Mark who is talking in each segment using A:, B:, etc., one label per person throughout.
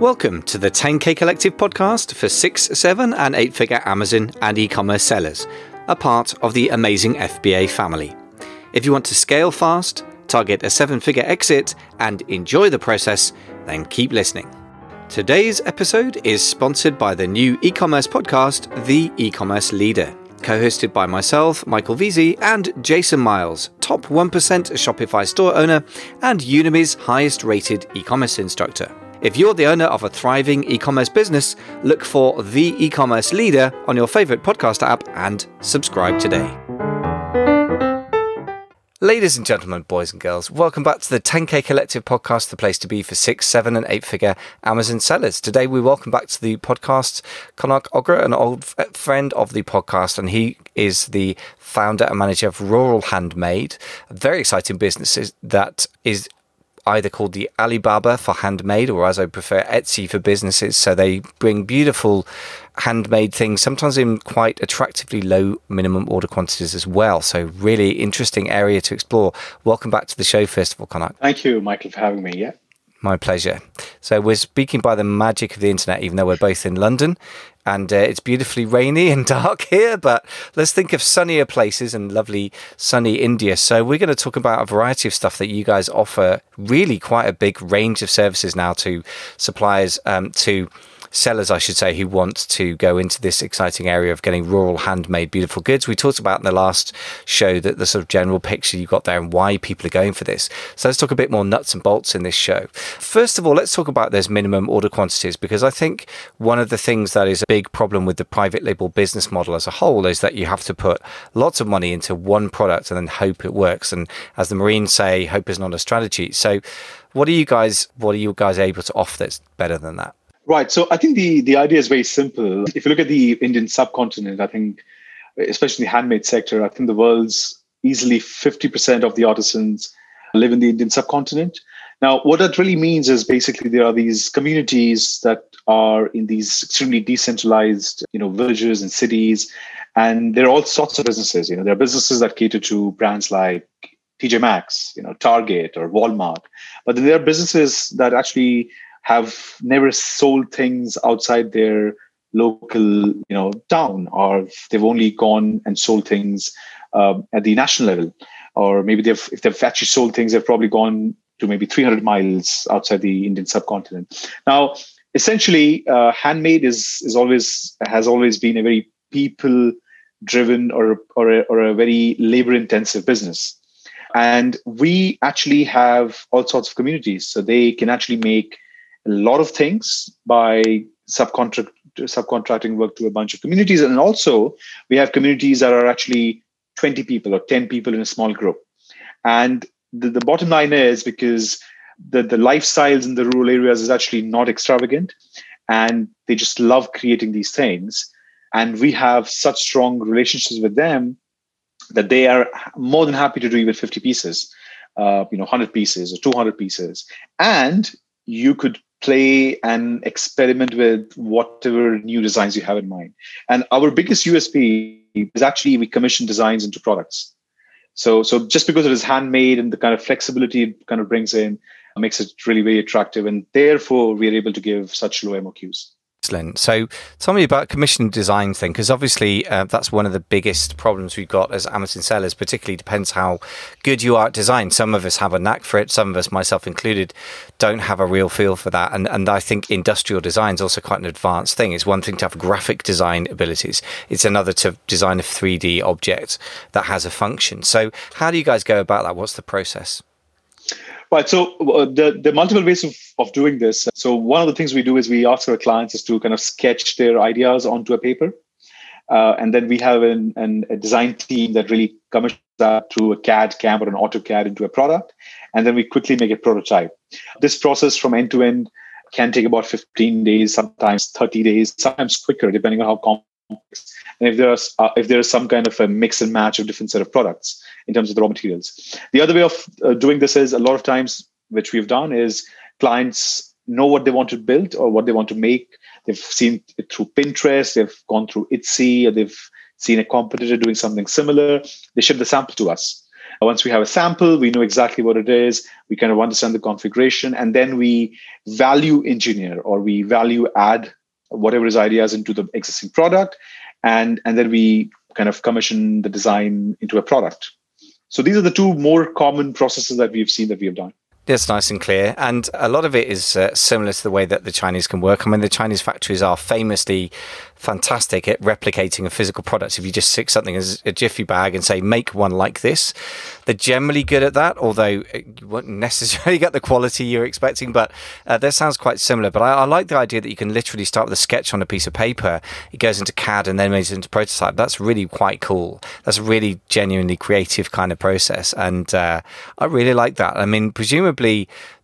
A: Welcome to the 10K Collective podcast for six, seven, and eight figure Amazon and e commerce sellers, a part of the amazing FBA family. If you want to scale fast, target a seven figure exit, and enjoy the process, then keep listening. Today's episode is sponsored by the new e commerce podcast, The E Commerce Leader, co hosted by myself, Michael Veazey, and Jason Miles, top 1% Shopify store owner and Udemy's highest rated e commerce instructor. If you're the owner of a thriving e commerce business, look for The E Commerce Leader on your favorite podcast app and subscribe today. Ladies and gentlemen, boys and girls, welcome back to the 10K Collective podcast, the place to be for six, seven, and eight figure Amazon sellers. Today, we welcome back to the podcast Konark Ogra, an old friend of the podcast, and he is the founder and manager of Rural Handmade, a very exciting business that is either called the Alibaba for handmade or as I prefer Etsy for businesses. So they bring beautiful handmade things, sometimes in quite attractively low minimum order quantities as well. So really interesting area to explore. Welcome back to the show, first of all, Konark.
B: Thank you, Michael, for having me. Yeah.
A: My pleasure. So we're speaking by the magic of the internet, even though we're both in London and uh, it's beautifully rainy and dark here. But let's think of sunnier places and lovely sunny India. So we're going to talk about a variety of stuff that you guys offer. Really, quite a big range of services now to suppliers um, to sellers, I should say, who want to go into this exciting area of getting rural handmade beautiful goods. We talked about in the last show that the sort of general picture you got there and why people are going for this. So let's talk a bit more nuts and bolts in this show. First of all, let's talk about those minimum order quantities because I think one of the things that is a big problem with the private label business model as a whole is that you have to put lots of money into one product and then hope it works. And as the Marines say, hope is not a strategy. So what are you guys what are you guys able to offer that's better than that?
B: Right. So I think the the idea is very simple. If you look at the Indian subcontinent, I think, especially the handmade sector, I think the world's easily 50% of the artisans live in the Indian subcontinent. Now, what that really means is basically there are these communities that are in these extremely decentralized, you know, villages and cities, and there are all sorts of businesses. You know, there are businesses that cater to brands like TJ Maxx, you know, Target or Walmart, but there are businesses that actually have never sold things outside their local you know town or they've only gone and sold things um, at the national level. Or maybe they've if they've actually sold things they've probably gone to maybe 300 miles outside the indian subcontinent. Now essentially uh, handmade is is always has always been a very people driven or or a, or a very labor intensive business. And we actually have all sorts of communities. So they can actually make lot of things by subcontract subcontracting work to a bunch of communities. And also we have communities that are actually 20 people or 10 people in a small group. And the, the bottom line is because the, the lifestyles in the rural areas is actually not extravagant and they just love creating these things. And we have such strong relationships with them that they are more than happy to do even 50 pieces uh, you know 100 pieces or 200 pieces. And you could play and experiment with whatever new designs you have in mind. And our biggest USP is actually we commission designs into products. So, so just because it is handmade and the kind of flexibility it kind of brings in makes it really very attractive, and therefore we are able to give such low MOQs.
A: Excellent. So, tell me about commission design thing, because obviously uh, that's one of the biggest problems we've got as Amazon sellers. Particularly depends how good you are at design. Some of us have a knack for it. Some of us, myself included, don't have a real feel for that. And and I think industrial design is also quite an advanced thing. It's one thing to have graphic design abilities. It's another to design a three D object that has a function. So, how do you guys go about that? What's the process?
B: Right. So uh, the the multiple ways of, of doing this. So one of the things we do is we ask our clients is to kind of sketch their ideas onto a paper, uh, and then we have an, an, a design team that really commits that through a CAD, CAM, or an AutoCAD into a product, and then we quickly make a prototype. This process from end to end can take about 15 days, sometimes 30 days, sometimes quicker, depending on how complex. And if there's uh, if there's some kind of a mix and match of different set of products in terms of the raw materials. The other way of uh, doing this is a lot of times, which we've done, is clients know what they want to build or what they want to make. They've seen it through Pinterest, they've gone through Etsy, or they've seen a competitor doing something similar. They ship the sample to us. Once we have a sample, we know exactly what it is. We kind of understand the configuration, and then we value engineer or we value add whatever his ideas into the existing product, and and then we kind of commission the design into a product. So these are the two more common processes that we've seen that we have done.
A: That's nice and clear. And a lot of it is uh, similar to the way that the Chinese can work. I mean, the Chinese factories are famously fantastic at replicating a physical product. If you just stick something as a jiffy bag and say, make one like this, they're generally good at that, although you won't necessarily get the quality you're expecting. But uh, that sounds quite similar. But I, I, like the idea that you can literally start with a sketch on a piece of paper, it goes into CAD and then moves into prototype. That's really quite cool. That's a really genuinely creative kind of process. And uh, I really like that. I mean, presumably,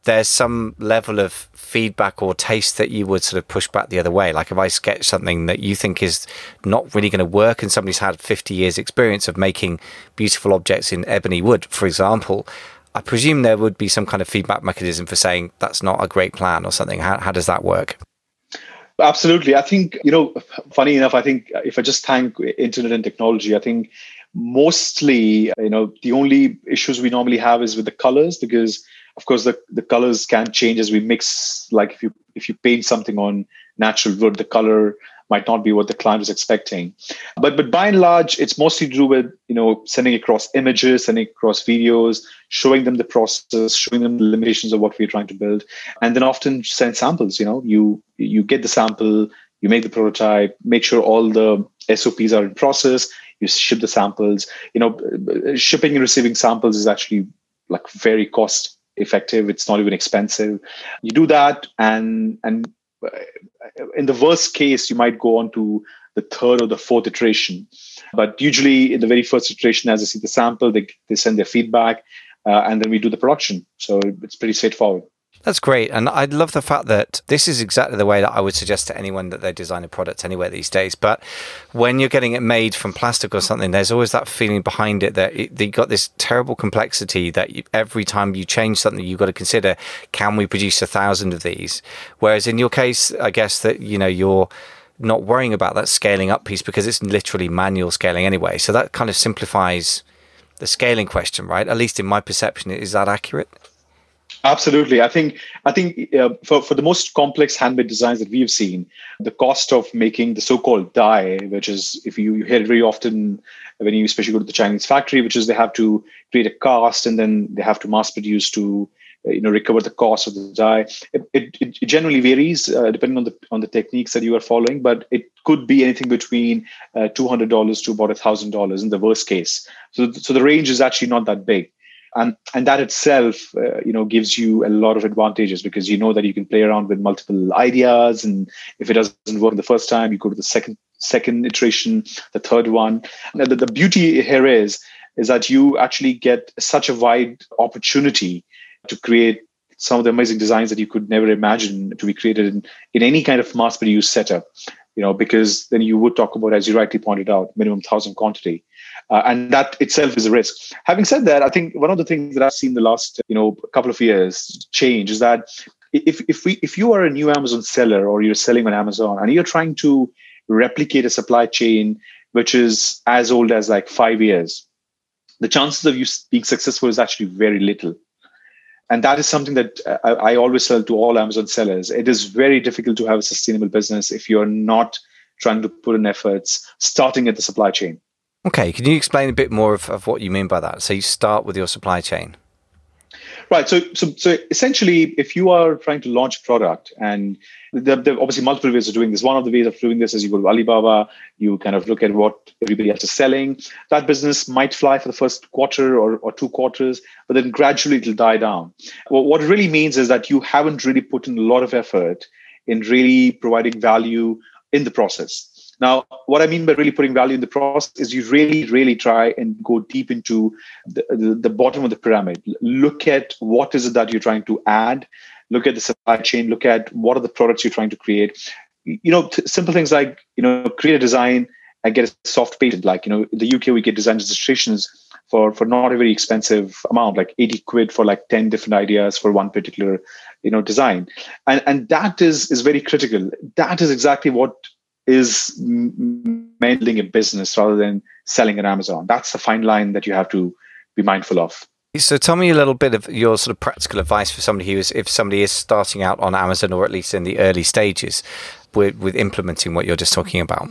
A: there's some level of feedback or taste that you would sort of push back the other way. Like if I sketch something that you think is not really going to work and somebody's had 50 years experience of making beautiful objects in ebony wood, for example, I presume there would be some kind of feedback mechanism for saying that's not a great plan or something. How, how does that work?
B: Absolutely. I think, you know, funny enough, I think uh, if I just thank internet and technology, I think mostly, you know, the only issues we normally have is with the colors because of course the, the colors can change as we mix. Like if you if you paint something on natural wood the color might not be what the client was expecting. But but by and large it's mostly to do with you know sending across images sending across videos showing them the process showing them the limitations of what we're trying to build. And then often send samples you know you you get the sample you make the prototype make sure all the sops are in process you ship the samples. You know shipping and receiving samples is actually like very cost effective it's not even expensive. You do that and and uh, in the worst case you might go on to the third or the fourth iteration. But usually in the very first iteration as i see the sample they, they send their feedback uh, and then we do the production. So it's pretty straightforward
A: that's great. And I love the fact that this is exactly the way that I would suggest to anyone that they design a product anywhere these days. But when you're getting it made from plastic or something, there's always that feeling behind it that it, you've got this terrible complexity that you, every time you change something, you've got to consider, can we produce a thousand of these? Whereas in your case, I guess that, you know, you're, not worrying about that scaling up piece because it's literally manual scaling anyway. So that kind of simplifies the scaling question, right? At least in my perception, is that accurate?
B: Absolutely. I think I think uh, for, for the most complex handmade designs that we've seen, the cost of making the so-called die, which is if you, you hear it very often when you especially go to the Chinese factory, which is they have to create a cast and then they have to mass produce to uh, you know recover the cost of the die. It, it, it generally varies uh, depending on the on the techniques that you are following, but it could be anything between uh, two hundred dollars to about thousand dollars in the worst case. So so the range is actually not that big and and that itself uh, you know gives you a lot of advantages because you know that you can play around with multiple ideas. And if it doesn't work the first time you go to the second second iteration the third one. Now the, the beauty here is is that you actually get such a wide opportunity to create some of the amazing designs that you could never imagine to be created in, in any kind of mass produced setup you know because then you would talk about as you rightly pointed out minimum thousand quantity uh, and that itself is a risk. Having said that, I think one of the things that I've seen the last you know couple of years change is that if if we if you are a new Amazon seller or you're selling on Amazon and you're trying to replicate a supply chain which is as old as like five years, the chances of you being successful is actually very little. And that is something that I, I always tell to all Amazon sellers. It is very difficult to have a sustainable business if you're not trying to put in efforts starting at the supply chain
A: Okay, can you explain a bit more of, of what you mean by that? So you start with your supply chain.
B: Right. So, so, so essentially, if you are trying to launch a product, and there, there, are obviously multiple ways of doing this. One of the ways of doing this is you go to Alibaba, you kind of look at what everybody else is selling. That business might fly for the first quarter or, or two quarters, but then gradually it'll die down. Well, what it really means is that you haven't really put in a lot of effort in really providing value in the process. Now, what I mean by really putting value in the process is you really, really try and go deep into the, the, the bottom of the pyramid. Look at what is it that you're trying to add. Look at the supply chain. Look at what are the products you're trying to create. You know, t- simple things like you know, create a design and get a soft patent. Like you know, in the UK we get design registrations for for not a very expensive amount, like 80 quid for like 10 different ideas for one particular you know design, and and that is is very critical. That is exactly what is mending a business rather than selling at Amazon. That's the fine line that you have to be mindful of.
A: So tell me a little bit of your sort of practical advice for somebody who is, if somebody is starting out on Amazon or at least in the early stages with, with implementing what you're just talking about.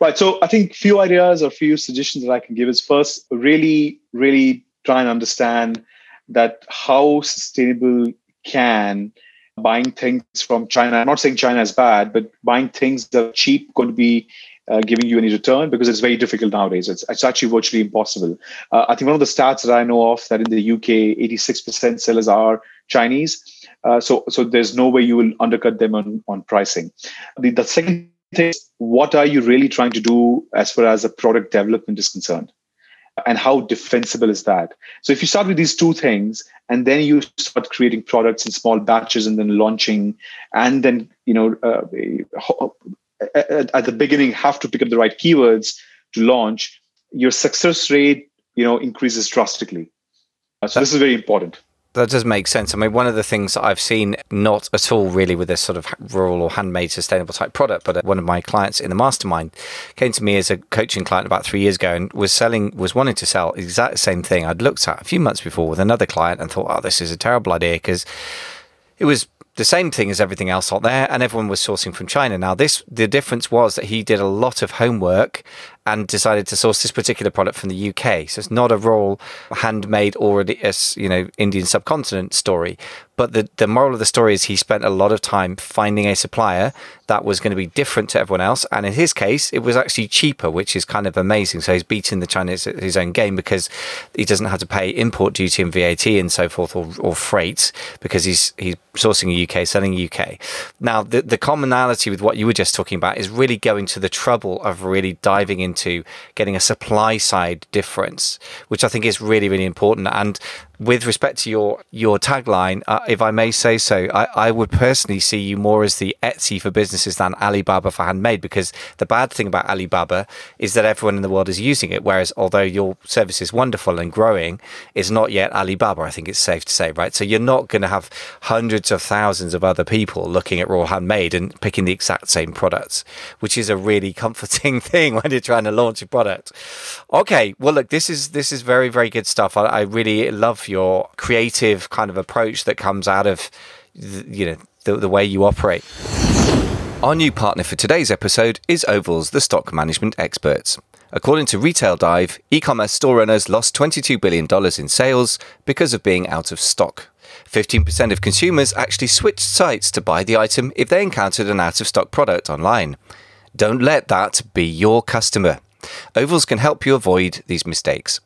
B: Right. So I think few ideas or few suggestions that I can give is first, really, really try and understand that how sustainable can buying things from China. I'm not saying China is bad, but buying things that are cheap going to be uh, giving you any return because it's very difficult nowadays. It's, it's actually virtually impossible. Uh, I think one of the stats that I know of that in the UK, 86% sellers are Chinese. Uh, so, so there's no way you will undercut them on, on pricing. The, the second thing is, what are you really trying to do as far as a product development is concerned? And how defensible is that? So if you start with these two things and then you start creating products in small batches and then launching, and then you know uh, at, the beginning have to pick up the right keywords to launch, your success rate, you know, increases drastically. So this is very important.
A: That does make sense. I mean, one of the things that I've seen, not at all really with this sort of rural or handmade sustainable type product, but one of my clients in the mastermind came to me as a coaching client about three years ago and was selling, was wanting to sell exact same thing I'd looked at a few months before with another client and thought, oh, this is a terrible idea because it was the same thing as everything else out there, and everyone was sourcing from China. Now, this the difference was that he did a lot of homework and decided to source this particular product from the UK. So it's not a raw, handmade, already, you know, Indian subcontinent story. But the, the moral of the story is he spent a lot of time finding a supplier that was going to be different to everyone else. And in his case, it was actually cheaper, which is kind of amazing. So he's beating the Chinese at his own game because he doesn't have to pay import duty and VAT and so forth or, or freight because he's he's sourcing UK, selling UK. Now, the, the commonality with what you were just talking about is really going to the trouble of really diving into into getting a supply side difference, which I think is really, really important. And with respect to your your tagline, uh, if I may say so, I, I would personally see you more as the Etsy for businesses than Alibaba for handmade, because the bad thing about Alibaba is that everyone in the world is using it. Whereas, although your service is wonderful and growing, it's not yet Alibaba. I think it's safe to say, right? So you're not going to have hundreds of thousands of other people looking at Rural Handmade and picking the exact same products, which is a really comforting thing when you're trying to launch a product. Okay, well, look, this is this is very very good stuff. I, I really love your creative kind of approach that comes out of you know the, the way you operate. Our new partner for today's episode is Ovalz, the stock management experts. According to Retail Dive, e commerce store owners lost $22 billion in sales because of being out of stock. 15% of consumers actually switched sites to buy the item if they encountered an out of stock product online. Don't let that be your customer. Ovalz can help you avoid these mistakes.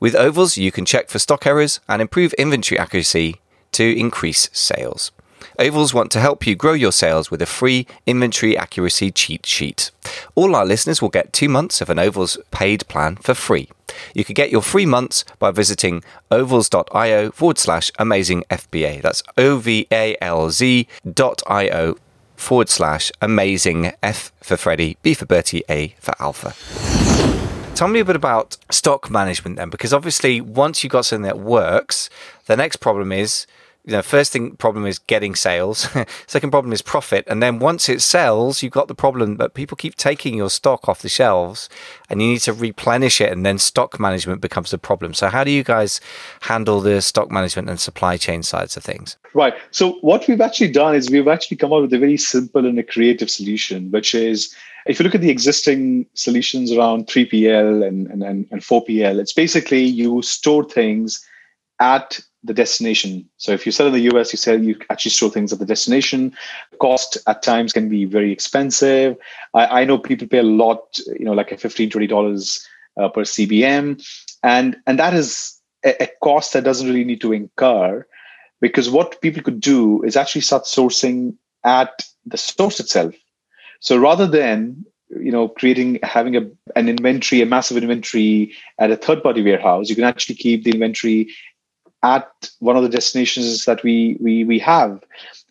A: With Ovalz, you can check for stock errors and improve inventory accuracy to increase sales. Ovalz want to help you grow your sales with a free inventory accuracy cheat sheet. All our listeners will get two months of an Ovalz paid plan for free. You can get your free months by visiting ovalz.io forward slash amazing FBA. That's O V A L Z dot io forward slash amazing F for Freddy, B for Bertie, A for Alpha. Tell me a bit about stock management then, because obviously once you've got something that works, the next problem is, you know, first thing problem is getting sales. Second problem is profit, and then once it sells, you've got the problem that people keep taking your stock off the shelves, and you need to replenish it, and then stock management becomes a problem. So how do you guys handle the stock management and supply chain sides of things?
B: Right. So what we've actually done is we've actually come up with a very simple and a creative solution, which is if you look at the existing solutions around 3PL and, and, and, and 4PL, it's basically you store things at the destination. So if you sell in the US, you sell you actually store things at the destination. Cost at times can be very expensive. I, I know people pay a lot, you know, like a 15 $20 uh, per CBM. And and that is a, a cost that doesn't really need to incur because what people could do is actually start sourcing at the source itself. So rather than you know creating having a, an inventory, a massive inventory at a third party warehouse, you can actually keep the inventory at one of the destinations that we we we have.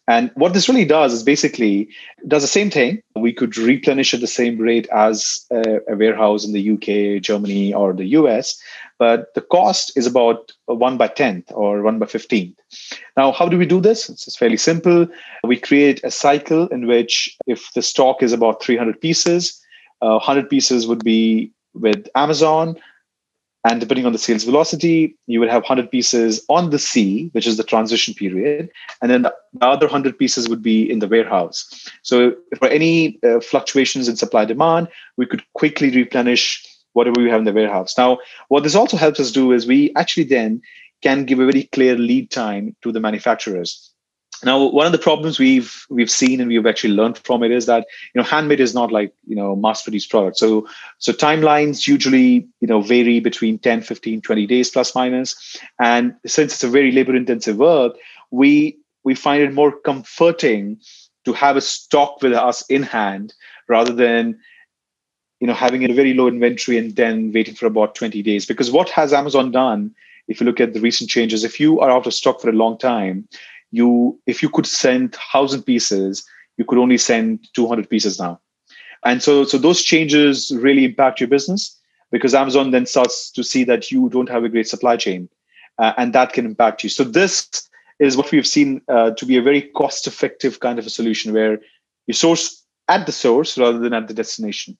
B: And what this really does is basically does the same thing. We could replenish at the same rate as a, a, warehouse in the UK, Germany, or the US, but the cost is about one by tenth or one by fifteenth. Now, how do we do this? It's, it's fairly simple. We create a cycle in which, if the stock is about 300 pieces, uh, 100 pieces would be with Amazon, And depending on the sales velocity, you would have 100 pieces on the sea, which is the transition period. And then the other 100 pieces would be in the warehouse. So for any uh, fluctuations in supply demand, we could quickly replenish whatever we have in the warehouse. Now, what this also helps us do is we actually then can give a very clear lead time to the manufacturers. Now, one of the problems we've we've seen and we've actually learned from it is that you know handmade is not like you know mass-produced product. So so timelines usually you know vary between 10, 15, 20 days plus. And since it's a very labor-intensive work, we we find it more comforting to have a stock with us in hand rather than you know having a very low inventory and then waiting for about 20 days. Because what has Amazon done? If you look at the recent changes, if you are out of stock for a long time, you if you could send 1000 pieces you could only send 200 pieces now. And so so those changes really impact your business because amazon then starts to see that you don't have a great supply chain uh, and that can impact you. So this is what we've seen uh, to be a very cost effective kind of a solution where you source at the source rather than at the destination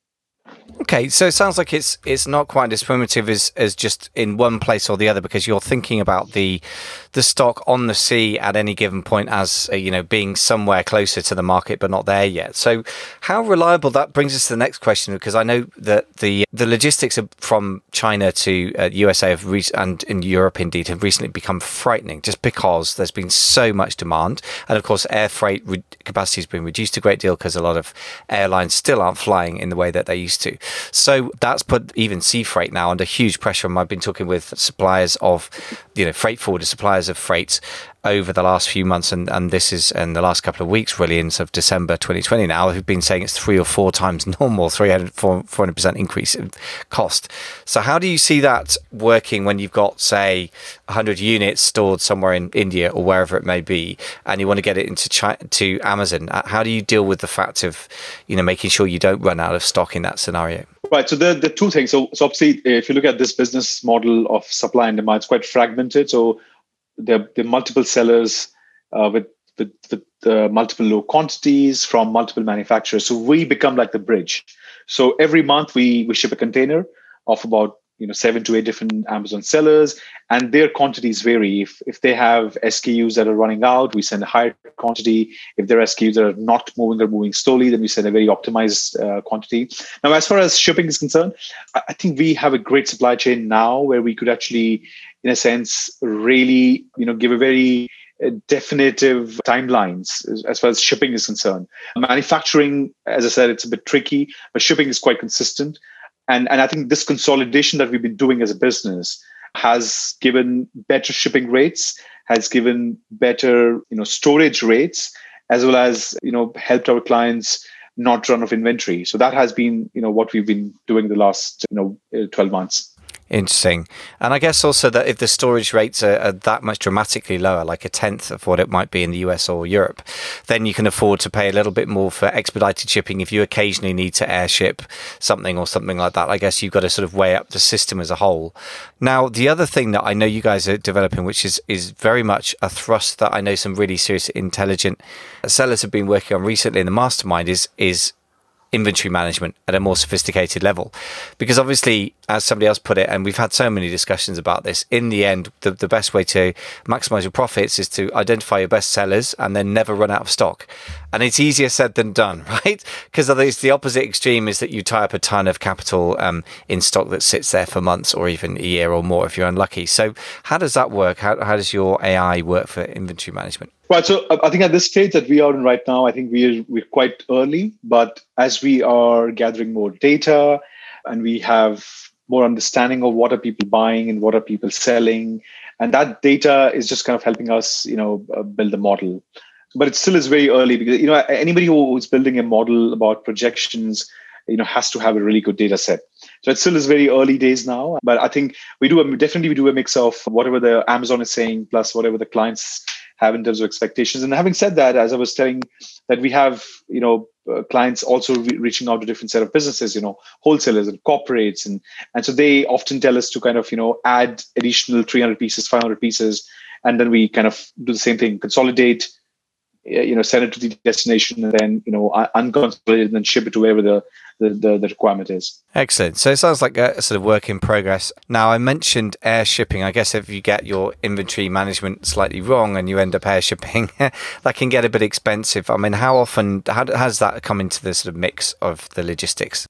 A: Okay, so it sounds like it's it's not quite as primitive as, as just in one place or the other because you're thinking about the the stock on the sea at any given point as uh, you know being somewhere closer to the market but not there yet. So how reliable that brings us to the next question because I know that the the logistics from China to uh, USA re- and in Europe indeed have recently become frightening just because there's been so much demand and of course air freight re- capacity has been reduced a great deal because a lot of airlines still aren't flying in the way that they used to. So that's put even sea freight now under huge pressure. And I've been talking with suppliers of, you know, freight forwarder suppliers of freight over the last few months, and, and this is in the last couple of weeks, really, in sort of December 2020 now, who've been saying it's three or four times normal, 300, 400% increase in cost. So, how do you see that working when you've got, say, 100 units stored somewhere in India or wherever it may be, and you want to get it into China, to Amazon? Uh, how do you deal with the fact of, you know, making sure you don't run out of stock in that scenario?
B: Right. So the the two things. So, so obviously, if you look at this business model of supply and demand, it's quite fragmented. So there, are multiple sellers uh, with with, with uh, multiple low quantities from multiple manufacturers. So we become like the bridge. So every month we we ship a container of about you know seven to eight different Amazon sellers, and their quantities vary. If if they have SKUs that are running out, we send a higher quantity. If there are SKUs that are not moving or moving slowly, then we send a very optimized uh, quantity. Now, as far as shipping is concerned, I think we have a great supply chain now where we could actually in a sense, really, you know, give a very uh, definitive timelines as far as shipping is concerned. Manufacturing, as I said, it's a bit tricky, but shipping is quite consistent. And, and I think this consolidation that we've been doing as a business has given better shipping rates, has given better, you know, storage rates, as well as, you know, helped our clients not run off inventory. So that has been, you know, what we've been doing the last, you know, uh, 12 months.
A: Interesting. And I guess also that if the storage rates are, are, that much dramatically lower, like a tenth of what it might be in the US or Europe, then you can afford to pay a little bit more for expedited shipping if you occasionally need to airship something or something like that. I guess you've got to sort of weigh up the system as a whole. Now, the other thing that I know you guys are developing, which is, is very much a thrust that I know some really serious, intelligent sellers have been working on recently in the mastermind is, is inventory management at a more sophisticated level. Because obviously, as somebody else put it, and we've had so many discussions about this, in the end, the, the best way to maximize your profits is to identify your best sellers and then never run out of stock. And it's easier said than done, right? Because it's the opposite extreme is that you tie up a ton of capital um, in stock that sits there for months or even a year or more if you're unlucky. So, how does that work? How, how does your AI work for inventory management?
B: Right. So uh, I think at this stage that we are in right now, I think we're we're quite early. But as we are gathering more data and we have more understanding of what are people buying and what are people selling, and that data is just kind of helping us, you know, uh, build the model. But it still is very early because you know anybody who is building a model about projections, you know, has to have a really good data set. So it still is very early days now. But I think we do definitely we do a mix of whatever the Amazon is saying plus whatever the clients have in terms of expectations. And having said that, as I was telling, that we have you know uh, clients also re- reaching out to different set of businesses, you know, wholesalers and corporates, and and so they often tell us to kind of you know add additional 300 pieces, 500 pieces, and then we kind of do the same thing, consolidate you know send it to the destination and then you know unconsolidated and then ship it to wherever the the, the, the, requirement is.
A: Excellent. So it sounds like a sort of work in progress. Now, I mentioned air shipping. I guess if you get your inventory management slightly wrong and you end up air shipping, that can get a bit expensive. I mean, how often how has that come into the sort of mix of the logistics?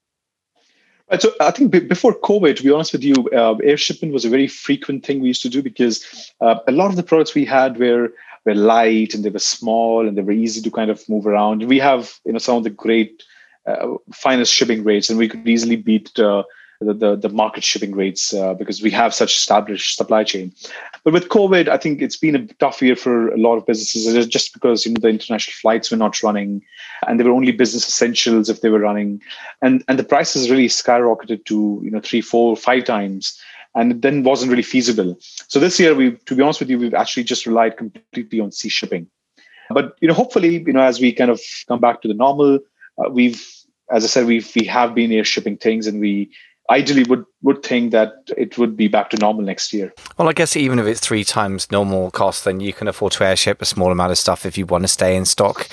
B: So I think before COVID, to be honest with you, uh, air shipping was a very frequent thing we used to do because uh, a lot of the products we had were were light and they were small and they were easy to kind of move around. We have you know some of the great uh, finest shipping rates, and we could easily beat uh, the, the, the market shipping rates uh, because we have such established supply chain. But with COVID, I think it's been a tough year for a lot of businesses just because you know the international flights were not running, and they were only business essentials if they were running, and and the prices really skyrocketed to you know three, four, five times and it then wasn't really feasible. So this year, we, to be honest with you, we've actually just relied completely on sea shipping. But you know, hopefully, you know, as we kind of come back to the normal, uh, we've, as I said, we we have been air shipping things, and we ideally would would think that it would be back to normal next year.
A: Well, I guess even if it's three times normal cost, then you can afford to airship a small amount of stuff if you want to stay in stock.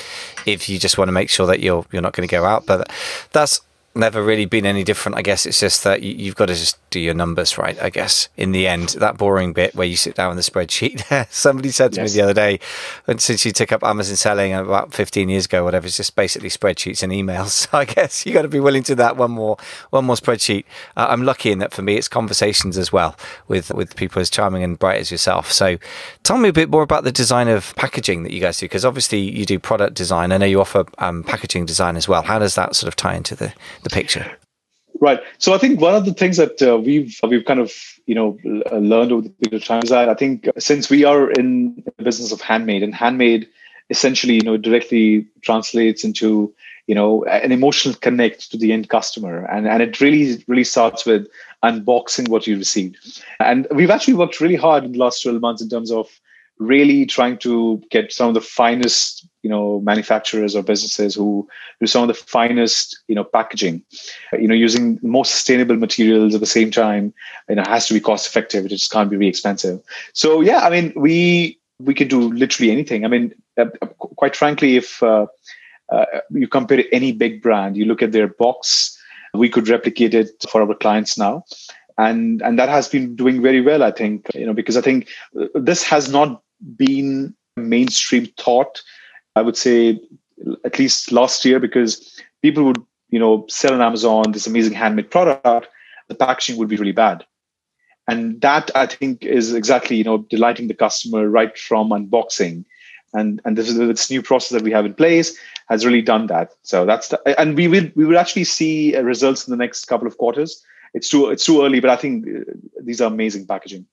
A: If you just want to make sure that you're you're not going to go out, but that's never really been any different. I guess it's just that you, have got to just do your numbers right. I guess in the end, that boring bit where you sit down with the spreadsheet. Somebody said to yes. me the other day, and since you took up Amazon selling about 15 years ago, whatever, it's just basically spreadsheets and emails. So I guess you got to be willing to that one more one more spreadsheet. Uh, I'm lucky in that for me, it's conversations as well with with people as charming and bright as yourself. So tell me a bit more about the design of packaging that you guys do, because obviously you do product design. I know you offer um, packaging design as well. How does that sort of tie into the the picture?
B: Right. So I think one of the things that uh, we've we've kind of you know learned over the period of time is that I think since we are in the business of handmade and handmade essentially you know directly translates into you know an emotional connect to the end customer and and it really really starts with unboxing what you received and we've actually worked really hard in the last 12 months in terms of really trying to get some of the finest you know manufacturers or businesses who do some of the finest you know packaging you know using more sustainable materials at the same time you know has to be cost effective. It just can't be really expensive so yeah i mean we we can do literally anything. I mean uh, quite frankly if uh, uh, you compare any big brand you look at their box we could replicate it for our clients now. And and that has been doing very well i think you know because i think this has not been mainstream thought i would say at least last year because people would you know sell on amazon this amazing handmade product the packaging would be really bad. And that i think is exactly you know delighting the customer right from unboxing. And and this is this new process that we have in place has really done that. So that's the, and we will we will actually see results in the next couple of quarters. It's too it's too early, but I think uh, these are amazing packaging.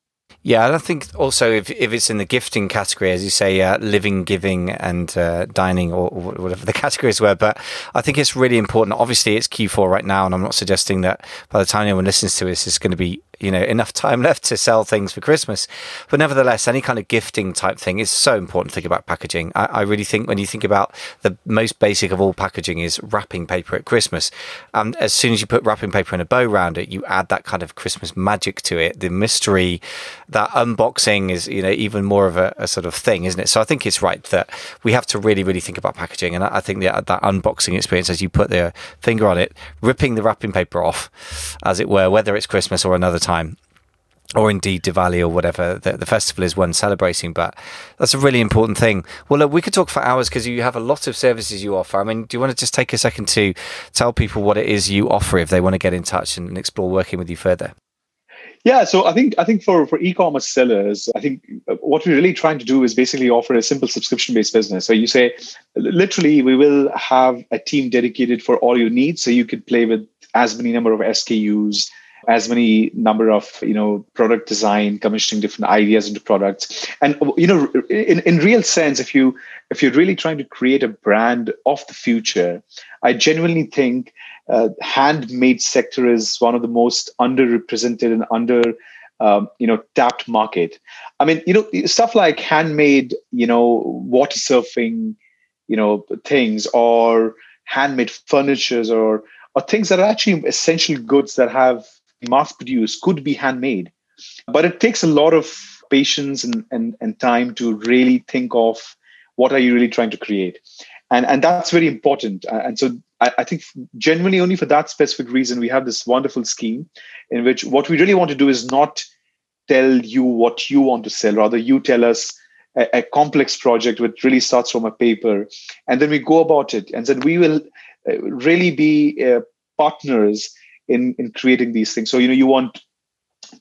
A: Yeah, and I think also if, if it's in the gifting category, as you say, uh, living, giving, and uh, dining, or whatever the categories were. But I think it's really important. Obviously, it's Q4 right now, and I'm not suggesting that by the time anyone listens to this, it's going to be you know enough time left to sell things for Christmas. But nevertheless, any kind of gifting type thing is so important to think about packaging. I, I really think when you think about the most basic of all packaging is wrapping paper at Christmas. And as soon as you put wrapping paper in a bow around it, you add that kind of Christmas magic to it. The mystery, that unboxing is you know even more of a, a sort of thing, isn't it? So I think it's right that we have to really really think about packaging, and I, I think that that unboxing experience, as you put the finger on it, ripping the wrapping paper off, as it were, whether it's Christmas or another time time or indeed Diwali or whatever the, the, festival is one celebrating. But that's a really important thing. Well, look, we could talk for hours because you have a lot of services you offer. I mean, do you want to just take a second to tell people what it is you offer if they want to get in touch and explore working with you further?
B: Yeah, so I think I think for for e-commerce sellers, I think uh, what we're really trying to do is basically offer a simple subscription-based business. So you say, literally, we will have a team dedicated for all your needs, so you could play with as many number of SKUs as many number of you know product design commissioning different ideas into products. And you know in, in real sense if you if you're really trying to create a brand of the future i genuinely think uh, handmade sector is one of the most underrepresented and under um, you know tapped market. I mean you know stuff like handmade you know water surfing you know things or handmade furnitures or or things that are actually essential goods that have mass produced could be handmade but it takes a lot of patience and, and, and time to really think of what are you really trying to create. And and that's very important. And so I, I, think genuinely only for that specific reason we have this wonderful scheme in which what we really want to do is not tell you what you want to sell. Rather you tell us a, a complex project which really starts from a paper and then we go about it. And then we will uh, really be uh, partners in in creating these things. So you know you want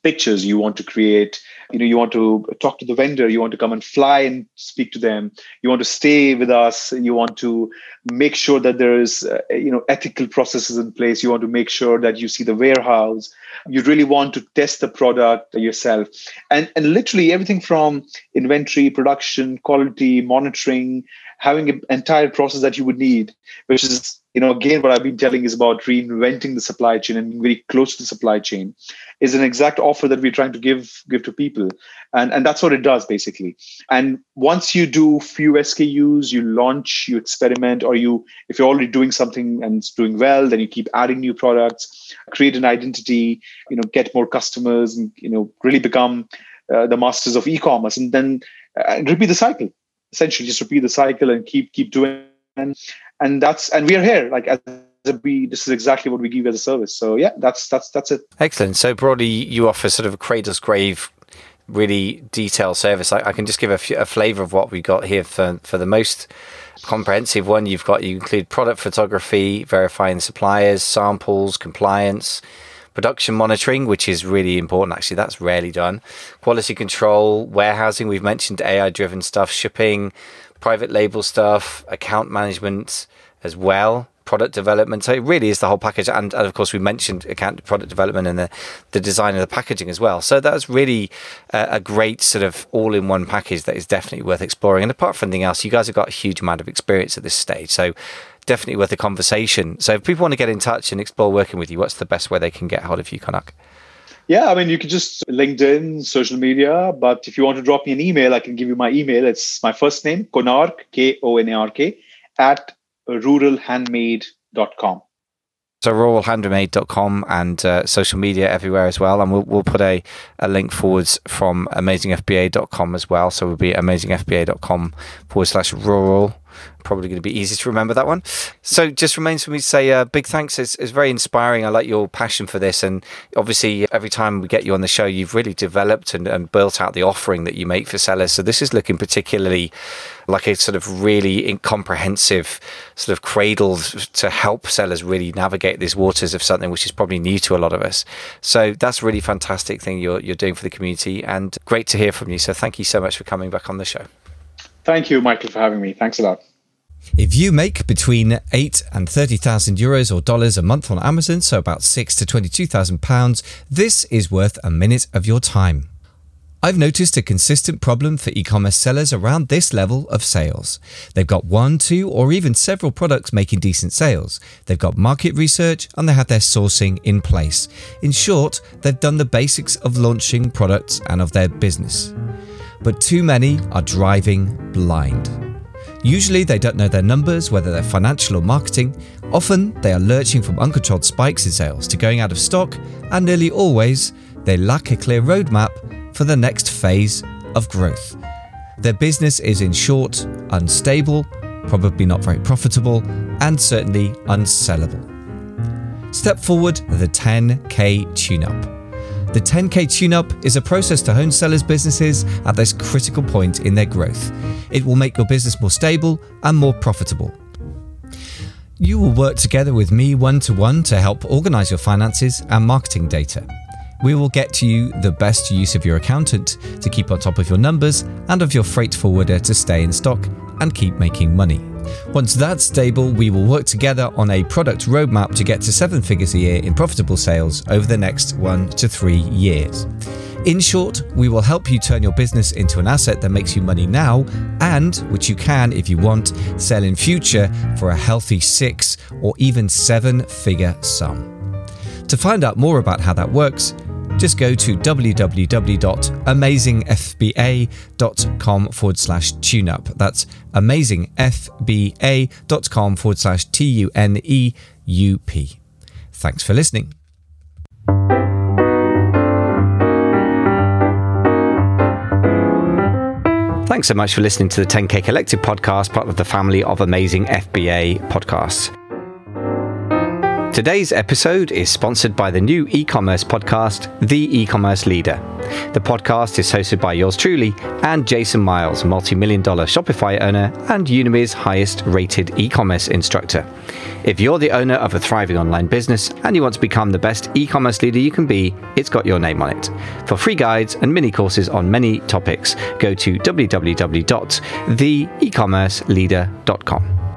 B: pictures you want to create you know you want to talk to the vendor you want to come and fly and speak to them. You want to stay with us you want to make sure that there is uh, you know ethical processes in place you want to make sure that you see the warehouse you really want to test the product yourself and and literally everything from inventory production quality monitoring having an entire process that you would need which is you know, again, what I've been telling is about reinventing the supply chain and being very close to the supply chain is an exact offer that we're trying to give give to people. And, and that's what it does basically. And once you do few SKUs, you launch, you experiment, or you if you're already doing something and it's doing well, then you keep adding new products, create an identity, you know, get more customers and you know, really become uh, the masters of e-commerce and then uh, repeat the cycle. Essentially, just repeat the cycle and keep keep doing and and that's and we are here like as a B, this is exactly what we give as a service. So yeah, that's that's that's it.
A: Excellent. So broadly, you offer sort of a cradle's grave, really detailed service. I, I can just give a, f- a flavour of what we got here for for the most comprehensive one. You've got you include product photography, verifying suppliers, samples, compliance. Production monitoring, which is really important, actually, that's rarely done. Quality control, warehousing, we've mentioned AI driven stuff, shipping, private label stuff, account management as well, product development. So it really is the whole package. And, and of course, we mentioned account product development and the, the design of the packaging as well. So that's really a, a great sort of all in one package that is definitely worth exploring. And apart from anything else, you guys have got a huge amount of experience at this stage. So definitely worth a conversation. So if people want to get in touch and explore working with you, what's the best way they can get hold of you, Konark?
B: Yeah, I mean, you can just LinkedIn, social media. But if you want to drop me an email, I can give you my email. It's my first name, Konark, K O N A R K, at ruralhandmade.com.
A: So ruralhandmade.com and uh, social media everywhere as well. And we'll, we'll put a, a link forwards from amazingfba.com as well. So it will be amazingfba.com forward slash rural probably going to be easy to remember that one. So just remains for me to say uh, big thanks. It's, it's, very inspiring. I like your passion for this. And obviously, every time we get you on the show, you've really developed and, and built out the offering that you make for sellers. So this is looking particularly like a sort of really comprehensive sort of cradle to help sellers really navigate these waters of something which is probably new to a lot of us. So that's really fantastic thing you're, you're doing for the community and great to hear from you. So thank you so much for coming back on the show.
B: Thank you, Michael, for having me. Thanks a lot.
C: If you make between eight and thirty thousand euros or dollars a month on Amazon, so about six to twenty-two thousand pounds, this is worth a minute of your time. I've noticed a consistent problem for e-commerce sellers around this level of sales. They've got one, two, or even several products making decent sales. They've got market research and they have their sourcing in place. In short, they've done the basics of launching products and of their business. But too many are driving blind. Usually, they don't know their numbers, whether they're financial or marketing. Often, they are lurching from uncontrolled spikes in sales to going out of stock, and nearly always, they lack a clear roadmap for the next phase of growth. Their business is, in short, unstable, probably not very profitable, and certainly unsellable. Step forward the 10K tune up. The 10K Tune Up is a process to hone sellers' businesses at this critical point in their growth. It will make your business more stable and more profitable. You will work together with me one to one to help organize your finances and marketing data. We will get to you the best use of your accountant to keep on top of your numbers and of your freight forwarder to stay in stock and keep making money. Once that's stable, we will work together on a product roadmap to get to seven figures a year in profitable sales over the next one to three years. In short, we will help you turn your business into an asset that makes you money now and, which you can, if you want, sell in future for a healthy six or even seven figure sum. To find out more about how that works, just go to www.amazingfba.com forward slash tune up. That's amazingfba.com forward slash T U N E U P. Thanks for listening.
A: Thanks so much for listening to the 10K Collective podcast, part of the family of amazing FBA podcasts. Today's episode is sponsored by the new e commerce podcast, The E Commerce Leader. The podcast is hosted by yours truly and Jason Miles, multi million dollar Shopify owner and Udemy's highest rated e commerce instructor. If you're the owner of a thriving online business and you want to become the best e commerce leader you can be, it's got your name on it. For free guides and mini courses on many topics, go to www.theecommerceleader.com.